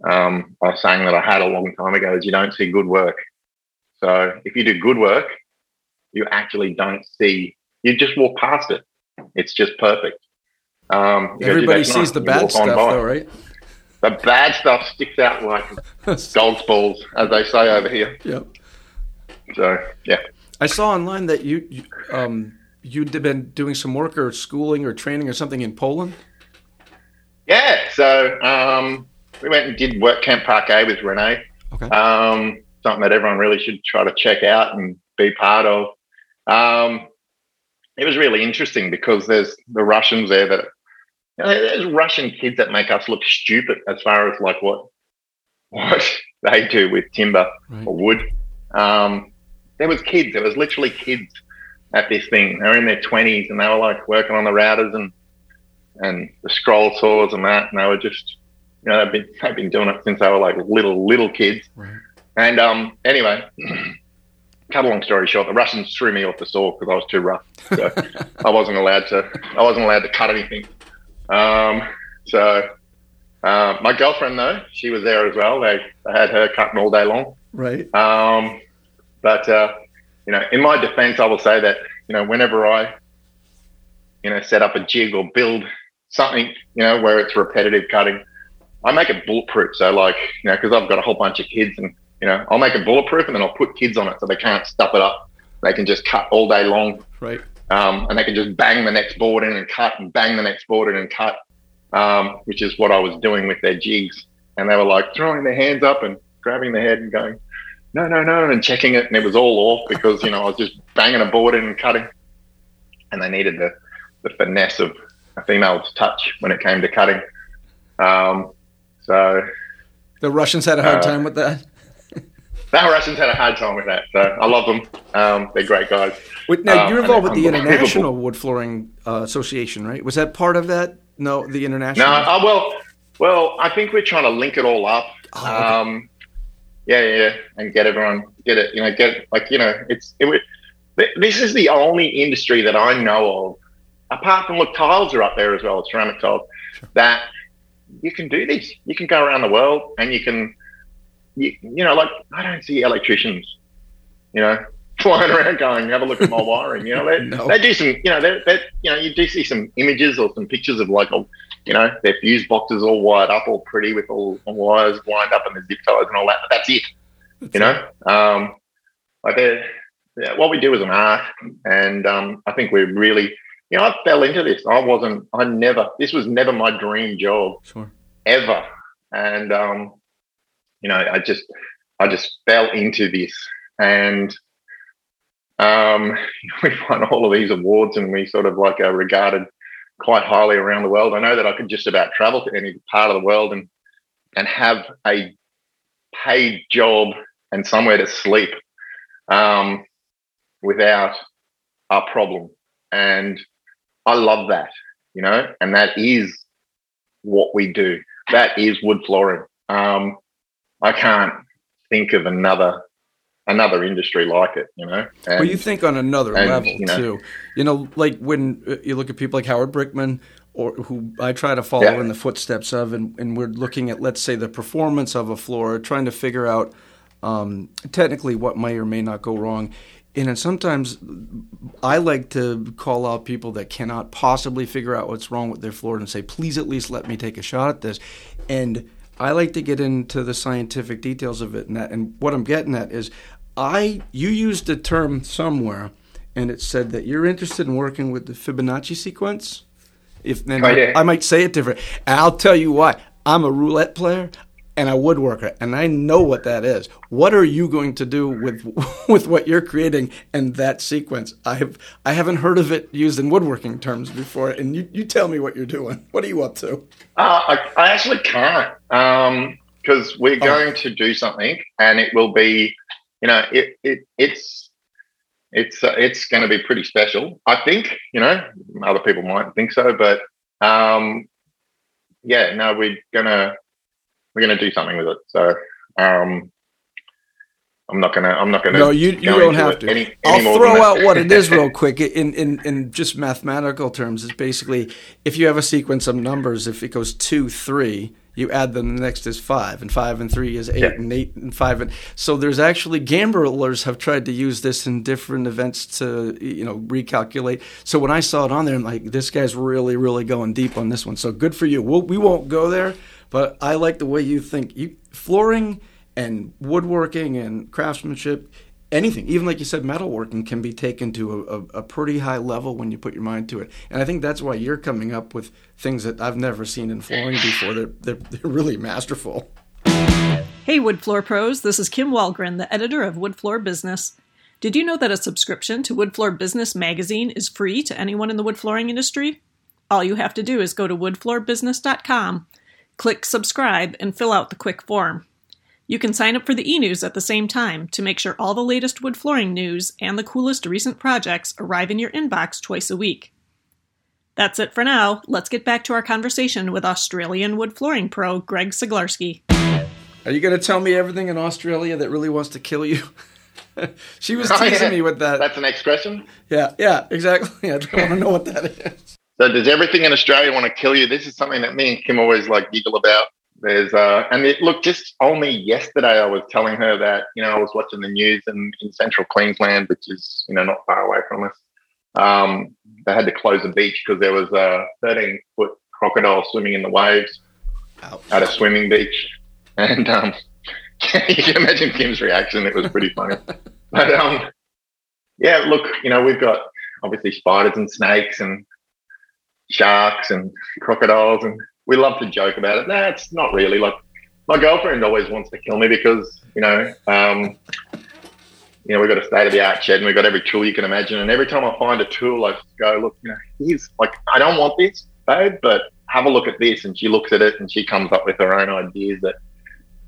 um, I was saying that I had a long time ago is you don't see good work so if you do good work, you actually don't see, you just walk past it. It's just perfect. Um, you go, "Gee, Everybody sees nice," the bad stuff, though, right? The bad stuff sticks out like dog's balls, as they say over here. Yep. So yeah, I saw online that you, you um you'd been doing some work or schooling or training or something in Poland. Yeah. So um, we went and did work camp Park A with Renee. Okay. um, something that everyone really should try to check out and be part of. Um, it was really interesting because there's the Russians there that you know, there's Russian kids that make us look stupid as far as like what what they do with timber Right. or wood. Um, there was kids. There was literally kids at this thing. They were in their twenties and they were like working on the routers and and the scroll saws and that. And they were just you know they've been they've been doing it since they were like little little kids. Right. And um, anyway, cut a long story short, the Russians threw me off the saw because I was too rough. So I wasn't allowed to. I wasn't allowed to cut anything. Um, so uh, my girlfriend though, she was there as well. They, they had her cutting all day long. Right. Um, but uh, you know, in my defence, I will say that you know, whenever I you know set up a jig or build something, you know, where it's repetitive cutting, I make it bulletproof. So like you know, because I've got a whole bunch of kids, and you know, I'll make it bulletproof, and then I'll put kids on it so they can't stuff it up. They can just cut all day long Right. um, and they can just bang the next board in and cut and bang the next board in and cut, um, which is what I was doing with their jigs. And they were like throwing their hands up and grabbing their head and going, no, no, no, and checking it. And it was all off because, you know, I was just banging a board in and cutting. And they needed the, the finesse of a female's touch when it came to cutting. Um, so The Russians had a hard Uh, time with that. the Russians had a hard time with that. So I love them. Um, they're great guys. Wait, now uh, you're involved with the. International Wood Flooring uh, Association, right? Was that part of that No, the international. No, uh, well, well, I think we're trying to link it all up. Oh, okay. um, yeah, yeah, yeah, and get everyone get it. You know, get like you know, it's it. This is the only industry that I know of, apart from look, tiles are up there as well, as ceramic tiles. That you can do this. You can go around the world and you can, you, you know, like I don't see electricians, you know, flying around going, have a look at my wiring. You know, they, No. they do some, you know, they, they, you know, you do see some images or some pictures of like, a, you know, their fuse boxes all wired up, all pretty with all the wires lined up and the zip ties and all that. But that's it. You know, um, like yeah, what we do is an art, and um, I think we're really, you know, I fell into this. I wasn't, I never, this was never my dream job Sure. ever, and um, you know, I just, I just fell into this, and um, we won all of these awards, and we sort of like are regarded quite highly around the world. I know that I could just about travel to any part of the world and and have a paid job and somewhere to sleep um, without a problem. And I love that, you know, and that is what we do. That is wood flooring. Um, I can't think of another another industry like it, you know. And, Well, you think on another and, level you know- too. You know, like when uh, you look at people like Howard Brickman, or who I try to follow Yeah. in the footsteps of, and, and we're looking at, let's say, the performance of a floor, trying to figure out um, technically what may or may not go wrong. And sometimes I like to call out people that cannot possibly figure out what's wrong with their floor and say, please at least let me take a shot at this. And I like to get into the scientific details of it. And, that, and what I'm getting at is, I you used a term somewhere, and it said that you're interested in working with the Fibonacci sequence. If then Oh, yeah. I might say it different. And I'll tell you why. I'm a roulette player and a woodworker, and I know what that is. What are you going to do with with what you're creating and that sequence? I have I haven't heard of it used in woodworking terms before, and you, you tell me what you're doing. What are you up to? Uh, I, I actually can't because we're Oh. going to do something, and it will be, you know, it, it it's it's uh, it's going to be pretty special. I think, you know, other people might think so, but um, yeah, no, we're gonna we're gonna do something with it. So um, I'm not gonna I'm not gonna. No, you, you don't have to. Any, any I'll throw out what it is real quick. In, in in just mathematical terms, it's basically if you have a sequence of numbers, if it goes two, three, you add them. The next is five, and five and three is eight, Yeah. and eight and five. And so there's actually gamblers have tried to use this in different events to you know recalculate. So when I saw it on there, I'm like, this guy's really really going deep on this one. So good for you. We'll, we won't go there, but I like the way you think. You flooring and woodworking and craftsmanship anything even like you said metalworking can be taken to a, a, a pretty high level when you put your mind to it and i think that's why you're coming up with things that i've never seen in flooring before they're, they're, they're really masterful Hey, Wood Floor Pros, this is Kim Wahlgren, the editor of Wood Floor Business. Did you know that a subscription to Wood Floor Business magazine is free to anyone in the wood flooring industry? All you have to do is go to woodfloorbusiness.com, click subscribe, and fill out the quick form. You can sign up for the e news at the same time to make sure all the latest wood flooring news and the coolest recent projects arrive in your inbox twice a week. That's it for now. Let's get back to our conversation with Australian wood flooring pro Greg Ceglarski. are you going to tell me everything in australia that really wants to kill you she was Oh, teasing yeah. me with that That's the next question. yeah yeah exactly i want to know what that is So does everything in Australia want to kill you? This is something that me and Kim always like giggle about. There's uh and it, look, just only yesterday I was telling her that, you know, I was watching the news in, in central Queensland, which is, you know, not far away from us. Um, they had to close the beach because there was a 13 foot crocodile swimming in the waves Ouch. at a swimming beach. And um you can imagine Kim's reaction. It was pretty funny. But um yeah, look, you know, we've got obviously spiders and snakes and sharks and crocodiles, and we love to joke about it. That's not really like my girlfriend always wants to kill me because you know, um, you know, we've got a state of the art shed and we've got every tool you can imagine. And every time I find a tool, I go, look, you know, here's like I don't want this, babe, but have a look at this. And she looks at it and she comes up with her own ideas that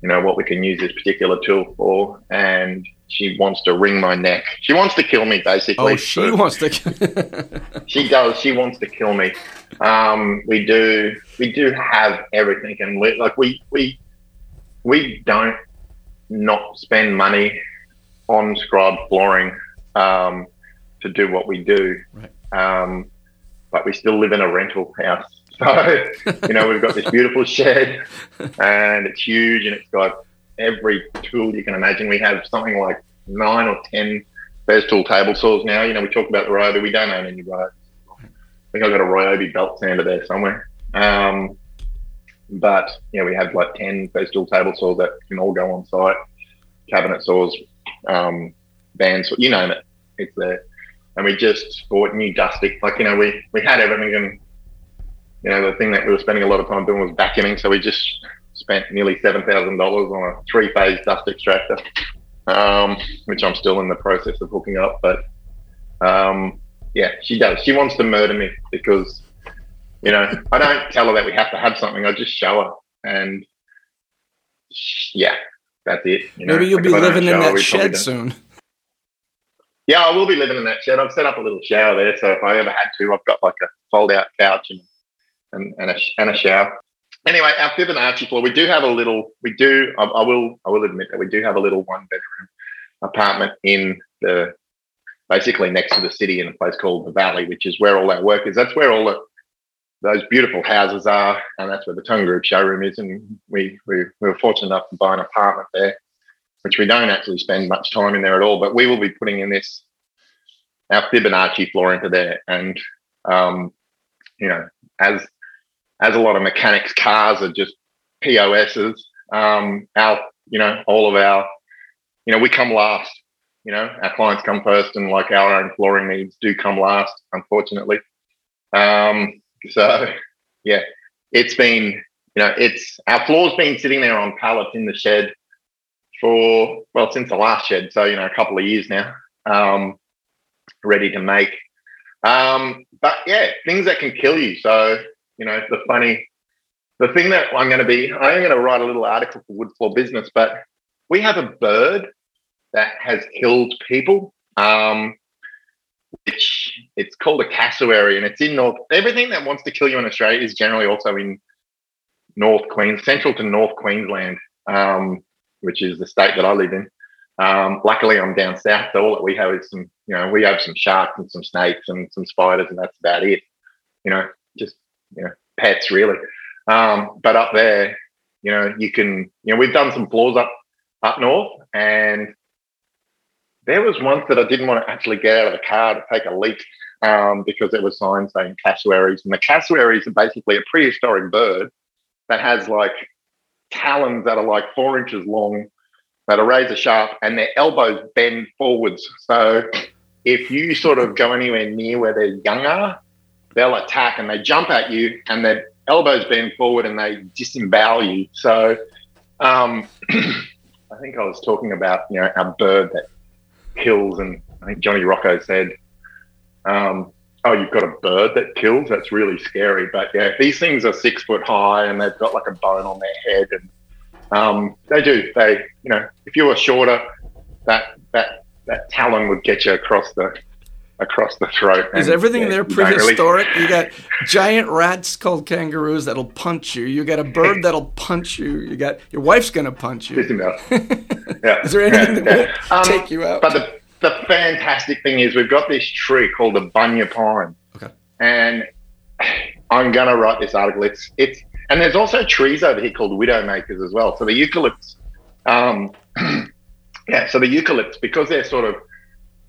you know what we can use this particular tool for. And she wants to wring my neck. She wants to kill me, basically. Oh, she wants to. she does. She wants to kill me. Um, we do. We do have everything, and we, like we we we don't not spend money on scrubbed flooring um, to do what we do. Right. Um, but we still live in a rental house. So, you know, we've got this beautiful shed and it's huge and it's got every tool you can imagine. We have something like nine or 10 Festool table saws now. You know, we talk about the Ryobi. We don't own any Ryobis. I think I've got a Ryobi belt sander there somewhere. Um, but, know, we have like 10 Festool table saws that can all go on site, cabinet saws, um, bands, you name it. It's there. And we just bought new dusting. Like, you know, we, we had everything and you know, the thing that we were spending a lot of time doing was vacuuming. So we just spent nearly seven thousand dollars on a three-phase dust extractor, um, which I'm still in the process of hooking up. But um, yeah, she does. She wants to murder me because you know I don't tell her that we have to have something. I just show her, and yeah, that's it. You know? Maybe you'll like be living in that shed soon. Yeah, I will be living in that shed. I've set up a little shower there, so if I ever had to, I've got like a fold-out couch and and, and, a, and a shower. Anyway, our Fibonacci floor, we do have a little, we do, I, I will, I will admit that we do have a little one bedroom apartment in the, basically next to the city in a place called the Valley, which is where all our work is. That's where all the, those beautiful houses are, and that's where the Tongue Group showroom is. And we, we, we were fortunate enough to buy an apartment there, which we don't actually spend much time in there at all. But we will be putting in this our Fibonacci floor into there, and um, you know, as as a lot of mechanics' cars are just POSs. Um, our, you know, all of our, you know, we come last. You know, our clients come first, and like our own flooring needs do come last, unfortunately. Um, so, yeah, it's been, you know, it's our floor's been sitting there on pallets in the shed for well since the last shed, so you know, a couple of years now, um, ready to make. Um, but yeah, things that can kill you. So you know, the funny, the thing that I'm going to be, I am going to write a little article for Wood Floor Business, but we have a bird that has killed people. Um, which it's called a cassowary, and it's in North. Everything that wants to kill you in Australia is generally also in North Queens, central to North Queensland, um, which is the state that I live in. Um, luckily, I'm down south, so all that we have is some, you know, we have some sharks and some snakes and some spiders, and that's about it. You know, just you know, pets really. Um, but up there, you know, you can, you know, we've done some floors up up north, and there was once that I didn't want to actually get out of the car to take a leak um, because there was signs saying cassowaries, and the cassowaries are basically a prehistoric bird that has like talons that are like four inches long, that are razor sharp, and their elbows bend forwards. So if you sort of go anywhere near where their young are, they'll attack and they jump at you and their elbows bend forward and they disembowel you. So um, I think I was talking about, you know, our bird that kills and I think Johnny Rocco said, um, oh, you've got a bird that kills? That's really scary. But yeah, these things are six foot high and they've got like a bone on their head and um, they do. They, you know, if you were shorter, that that that talon would get you across the across the throat. Is everything yeah, there prehistoric? Really... you got giant rats called kangaroos that'll punch you. You got a bird that'll punch you. You got your wife's gonna punch you. yeah. Is there anything yeah, that will um, take you out? But the the fantastic thing is we've got this tree called the bunya pine. Okay. And I'm gonna write this article. It's it's and there's also trees over here called widow makers as well. So the eucalypts, um, yeah. So the eucalypts because they're sort of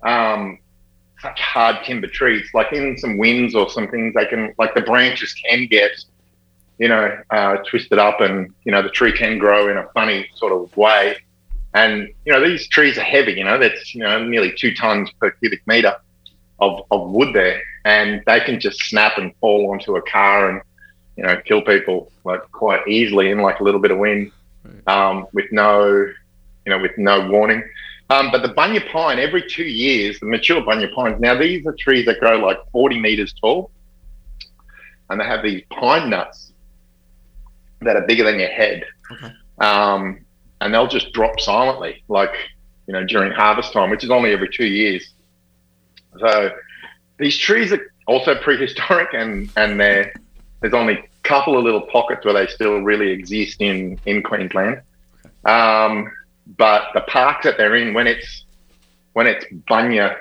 um, such hard timber trees. Like in some winds or some things, they can like the branches can get, you know, uh, twisted up, and you know the tree can grow in a funny sort of way. And you know these trees are heavy. You know that's you know nearly two tons per cubic meter of, of wood there, and they can just snap and fall onto a car and you know kill people like quite easily in like a little bit of wind um, with no you know with no warning. Um, but the bunya pine, every two years, the mature bunya pines, now these are trees that grow like 40 meters tall, and they have these pine nuts that are bigger than your head. Okay. Um, and they'll just drop silently. Like, you know, during harvest time, which is only every two years. So these trees are also prehistoric, and and they're, there's only a couple of little pockets where they still really exist in in Queensland. Um, but the parks that they're in, when it's when it's bunya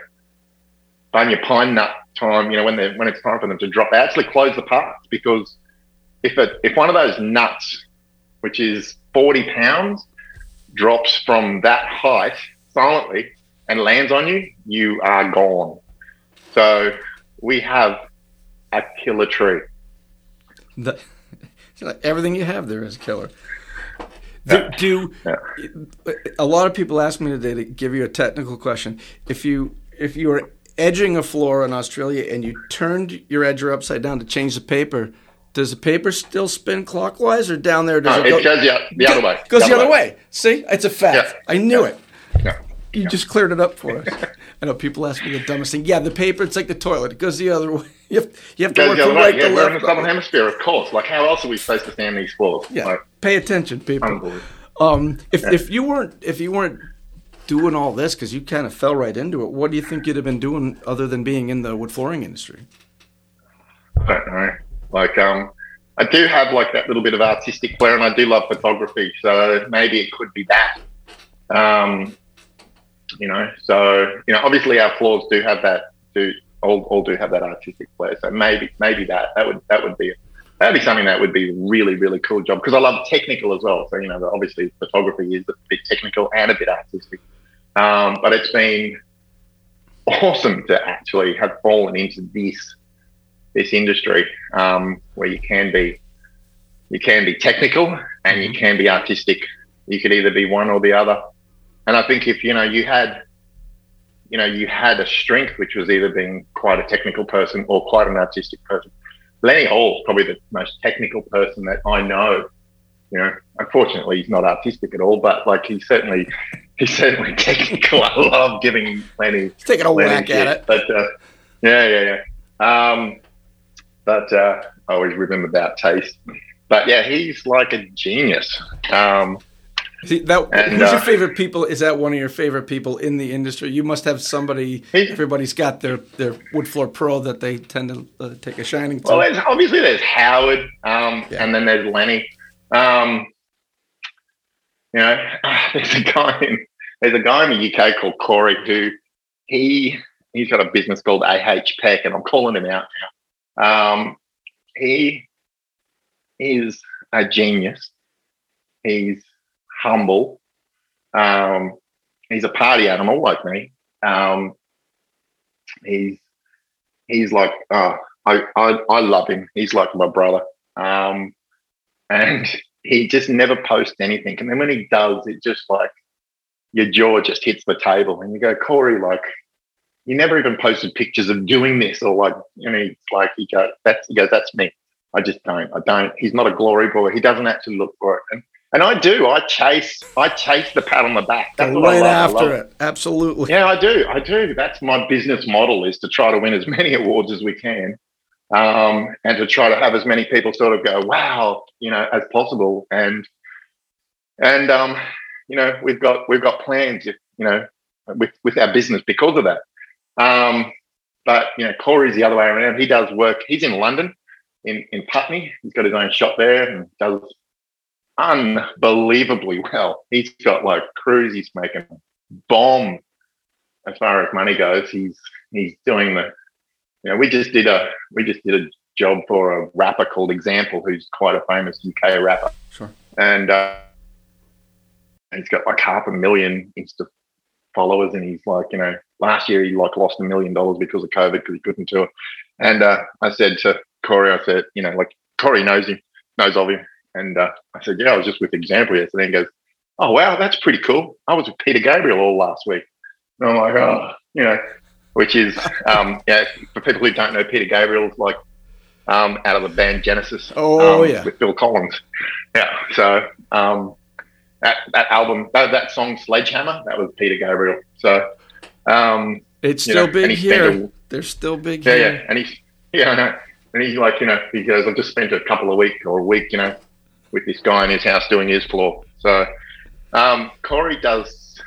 bunya pine nut time, you know, when they when it's time for them to drop, they actually close the parks because if it if one of those nuts, which is forty pounds, drops from that height silently and lands on you, you are gone. So we have a killer tree. The, everything you have there is killer. Do, do Yeah. a lot of people ask me today to give you a technical question? If you if you were edging a floor in Australia and you turned your edger upside down to change the paper, does the paper still spin clockwise or down there? Does No, it it go, goes the, the other way. Goes the other way. See, it's a fact. Yeah. I knew it. Yeah. You just cleared it up for us. I know people ask me the dumbest thing. Yeah, the paper, it's like the toilet. It goes the other way. You have, you have to work the from way. right Yeah, we're in the southern hemisphere, of course. Like, how else are we supposed to stand these floors? Yeah, Like, pay attention, people. Um, if if you weren't if you weren't doing all this because you kind of fell right into it, what do you think you'd have been doing other than being in the wood flooring industry? I don't know. Like, um, I do have like that little bit of artistic flair, and I do love photography. So maybe it could be that. Um, you know, so you know, obviously our floors do have that. Do all, all do have that artistic flair. So maybe maybe that that would that would be that'd be something that would be really really cool job because I love technical as well. So you know, obviously photography is a bit technical and a bit artistic. Um, but it's been awesome to actually have fallen into this this industry um, where you can be you can be technical and you can be artistic. You could either be one or the other. And I think if you know you had you know you had a strength which was either being quite a technical person or quite an artistic person. Lenny Hall's probably the most technical person that I know. You know, unfortunately he's not artistic at all, but like he's certainly he's certainly technical. I love giving Lenny Taking a Lenny whack at it. But uh, yeah, yeah, yeah. Um, but uh, I always remember about taste. But yeah, he's like a genius. Um, See, that And, who's your uh, favorite people? Is that one of your favorite people in the industry? You must have somebody. Everybody's got their their wood floor pro that they tend to uh, take a shining to. well, there's, obviously there's Howard, um, Yeah. and then there's Lenny. Um, you know, there's a guy in there's a guy in the UK called Corey who he he's got a business called AH Peck, and I'm calling him out now. Um, he is a genius. He's humble. Um, he's a party animal like me. Um, he's he's like uh, I, I I love him. He's like my brother. Um, and he just never posts anything. And then when he does, it just like your jaw just hits the table, and you go, Corey, like you never even posted pictures of doing this, or like you know, it's like he goes, that's he goes, that's me. I just don't. I don't. He's not a glory boy. He doesn't actually look for it. And, and I do. I chase. I chase the pat on the back. That's what I right love. I love after it, absolutely. yeah, I do. I do. That's my business model is to try to win as many awards as we can, um, and to try to have as many people sort of go, "Wow," you know, as possible. And and um, you know, we've got we've got plans, you know, with with our business because of that. Um, but you know, Corey's the other way around. He does work. He's in London, in in Putney. He's got his own shop there and does unbelievably well. He's got like crews. He's making bomb as far as money goes. He's he's doing the. You know, we just did a we just did a job for a rapper called Example, who's quite a famous UK rapper, Sure. and uh, he's got like half a million Insta followers, and he's like, you know, last year he like lost a million dollars because of COVID because he couldn't tour. And uh, I said to Corey, I said, you know, like Corey knows him, knows of him, and uh, I said, yeah, I was just with Example yesterday. And he goes, oh wow, that's pretty cool. I was with Peter Gabriel all last week, and I'm like, oh, you know, which is um, yeah, for people who don't know, Peter Gabriel's like um, out of the band Genesis. Oh, um, yeah. with Phil Collins. Yeah, so um, that that album, that, that song Sledgehammer, that was Peter Gabriel. So um, It's still know, big he here. a- They're still big yeah, here. yeah, and he's yeah, I know, and he's like, you know, he goes, I've just spent a couple of weeks or a week, you know, with this guy in his house doing his floor. So um, Corey does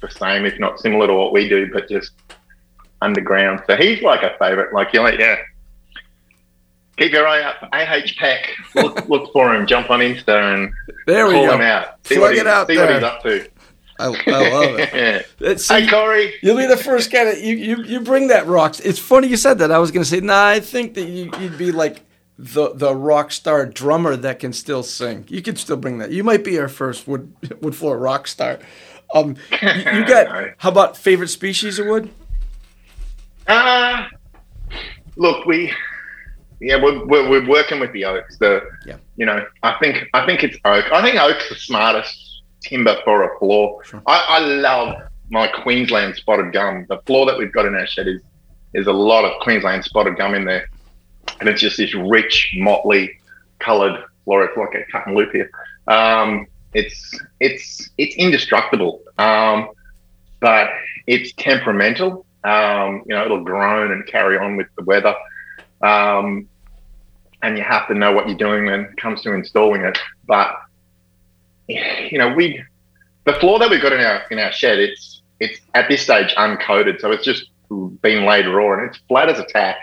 the same, if not similar to what we do, but just underground. So he's like a favorite. Like you're like, yeah. Keep your eye out for AH Peck. Look, look for him. Jump on Insta and There we call go. him out. See, Plug what, he, out see what he's up to. I, I love it. It's- hey, Corey. You'll be the first guy that you, you, you bring that rock. It's funny you said that. I was going to say, nah, I think that you, you'd be like the the rock star drummer that can still sing. You could still bring that. You might be our first wood wood floor rock star. Um, you, you got how about favorite species of wood? Uh, look, we, yeah, we're, we're, we're working with the oaks. The, Yeah. you know, I think I think it's oak. I think oak's the smartest timber for a floor. Sure. I, I love my Queensland spotted gum. The floor that we've got in our shed is is a lot of Queensland spotted gum in there, and it's just this rich, motley coloured floor. It's like a cut and loop here. Um, it's it's it's indestructible, um, but it's temperamental. Um, you know, it'll groan and carry on with the weather. Um, and you have to know what you're doing when it comes to installing it. But you know, we the floor that we've got in our in our shed, it's it's at this stage uncoated, so it's just been laid raw and it's flat as a tack.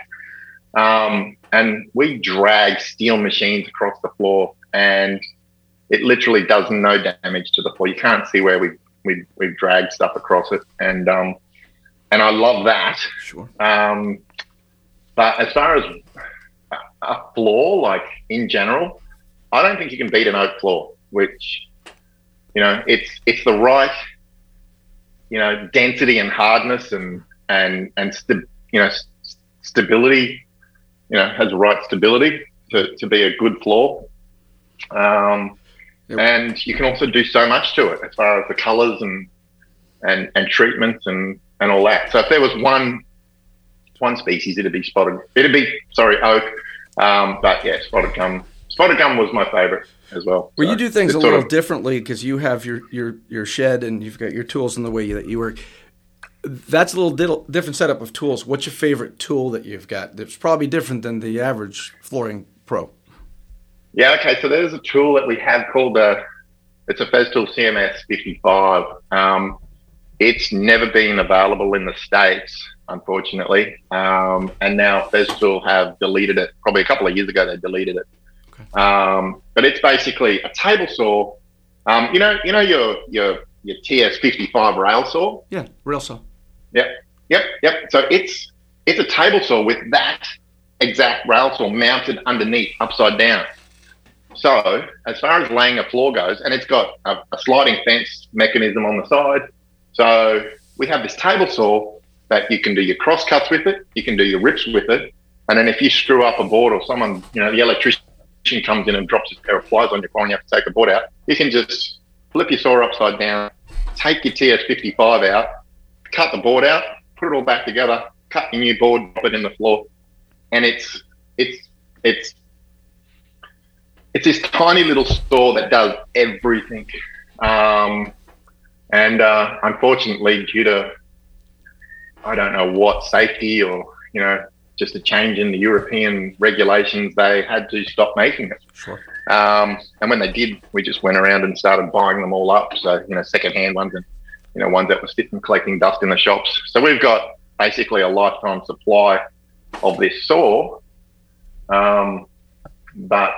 Um, and we drag steel machines across the floor, and it literally does no damage to the floor. You can't see where we we we've dragged stuff across it, and um, and I love that. Sure. Um, but as far as a- floor, like in general, I don't think you can beat an oak floor. Which, you know, it's it's the right, you know, density and hardness and and and st- you know s- stability. You know, has the right stability to, to be a good floor. Um, Yep. and you can also do so much to it as far as the colours and and and treatments and and all that. So if there was one one species, it'd be spotted. It'd be sorry oak, um, but yeah, spotted gum. Spotted gum was my favourite as well. Well, So you do things a little of- differently because you have your, your, your shed and you've got your tools in the way that you work. That's a little different setup of tools. What's your favorite tool that you've got? That's probably different than the average flooring pro. Yeah, okay. So there's a tool that we have called the. It's a Festool CMS 55. Um, it's never been available in the states, unfortunately, um, and now Festool have deleted it. Probably a couple of years ago, they deleted it. Um, but it's basically a table saw. Um, you know, you know your your your TS 55 rail saw. Yeah, rail saw. Yep, yep, yep. So it's it's a table saw with that exact rail saw mounted underneath, upside down. So as far as laying a floor goes, and it's got a, a sliding fence mechanism on the side. So we have this table saw that you can do your cross cuts with it, you can do your rips with it, and then if you screw up a board or someone, you know, the electrician comes in and drops a pair of flies on your floor and you have to take a board out, you can just flip your saw upside down, take your TS55 out, cut the board out, put it all back together, cut your new board, drop it in the floor, and it's it's it's it's this tiny little store that does everything. Um, and uh, unfortunately, due to I don't know what safety or you know just a change in the European regulations, they had to stop making it. Sure. Um, and when they did, we just went around and started buying them all up. So, you know, secondhand ones and, you know, ones that were sitting collecting dust in the shops. So we've got basically a lifetime supply of this saw. Um, but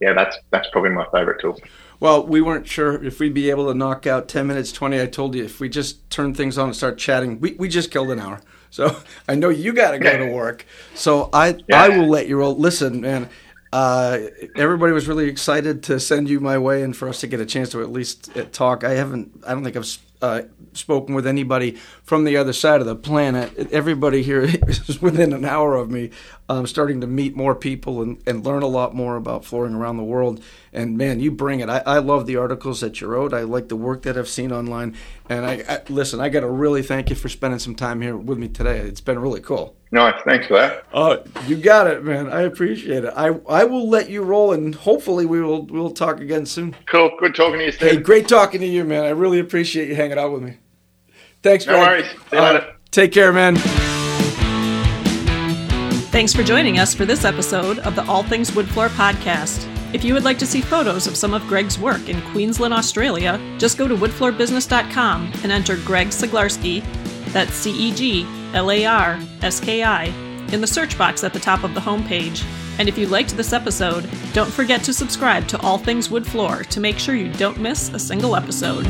yeah, that's, that's probably my favorite tool. Well, we weren't sure if we'd be able to knock out 10 minutes, 20. I told you if we just turn things on and start chatting, we, we just killed an hour. So I know you got to go Okay. to work. So I, Yeah. I will let you roll. Listen, man, uh, everybody was really excited to send you my way and for us to get a chance to at least uh, talk. I haven't, I don't think I've uh, spoken with anybody from the other side of the planet. Everybody here is within an hour of me. I'm starting to meet more people and, and learn a lot more about flooring around the world. And man, you bring it. I, I love the articles that you wrote. I like the work that I've seen online. And I, I listen. I got to really thank you for spending some time here with me today. It's been really cool. Nice. Thanks for that. Oh, you got it, man. I appreciate it. I I will let you roll, and hopefully we will we'll talk again soon. Cool. Good talking to you, Hey, great talking to you, man. I really appreciate you hanging out with me. Thanks, No man. worries. See you Uh, later. Take care, man. Thanks for joining us for this episode of the All Things Wood Floor podcast. If you would like to see photos of some of Greg's work in Queensland, Australia, just go to woodfloorbusiness.com and enter Greg Ceglarski, that's C E G L A R S K I, in the search box at the top of the homepage. And if you liked this episode, don't forget to subscribe to All Things Wood Floor to make sure you don't miss a single episode.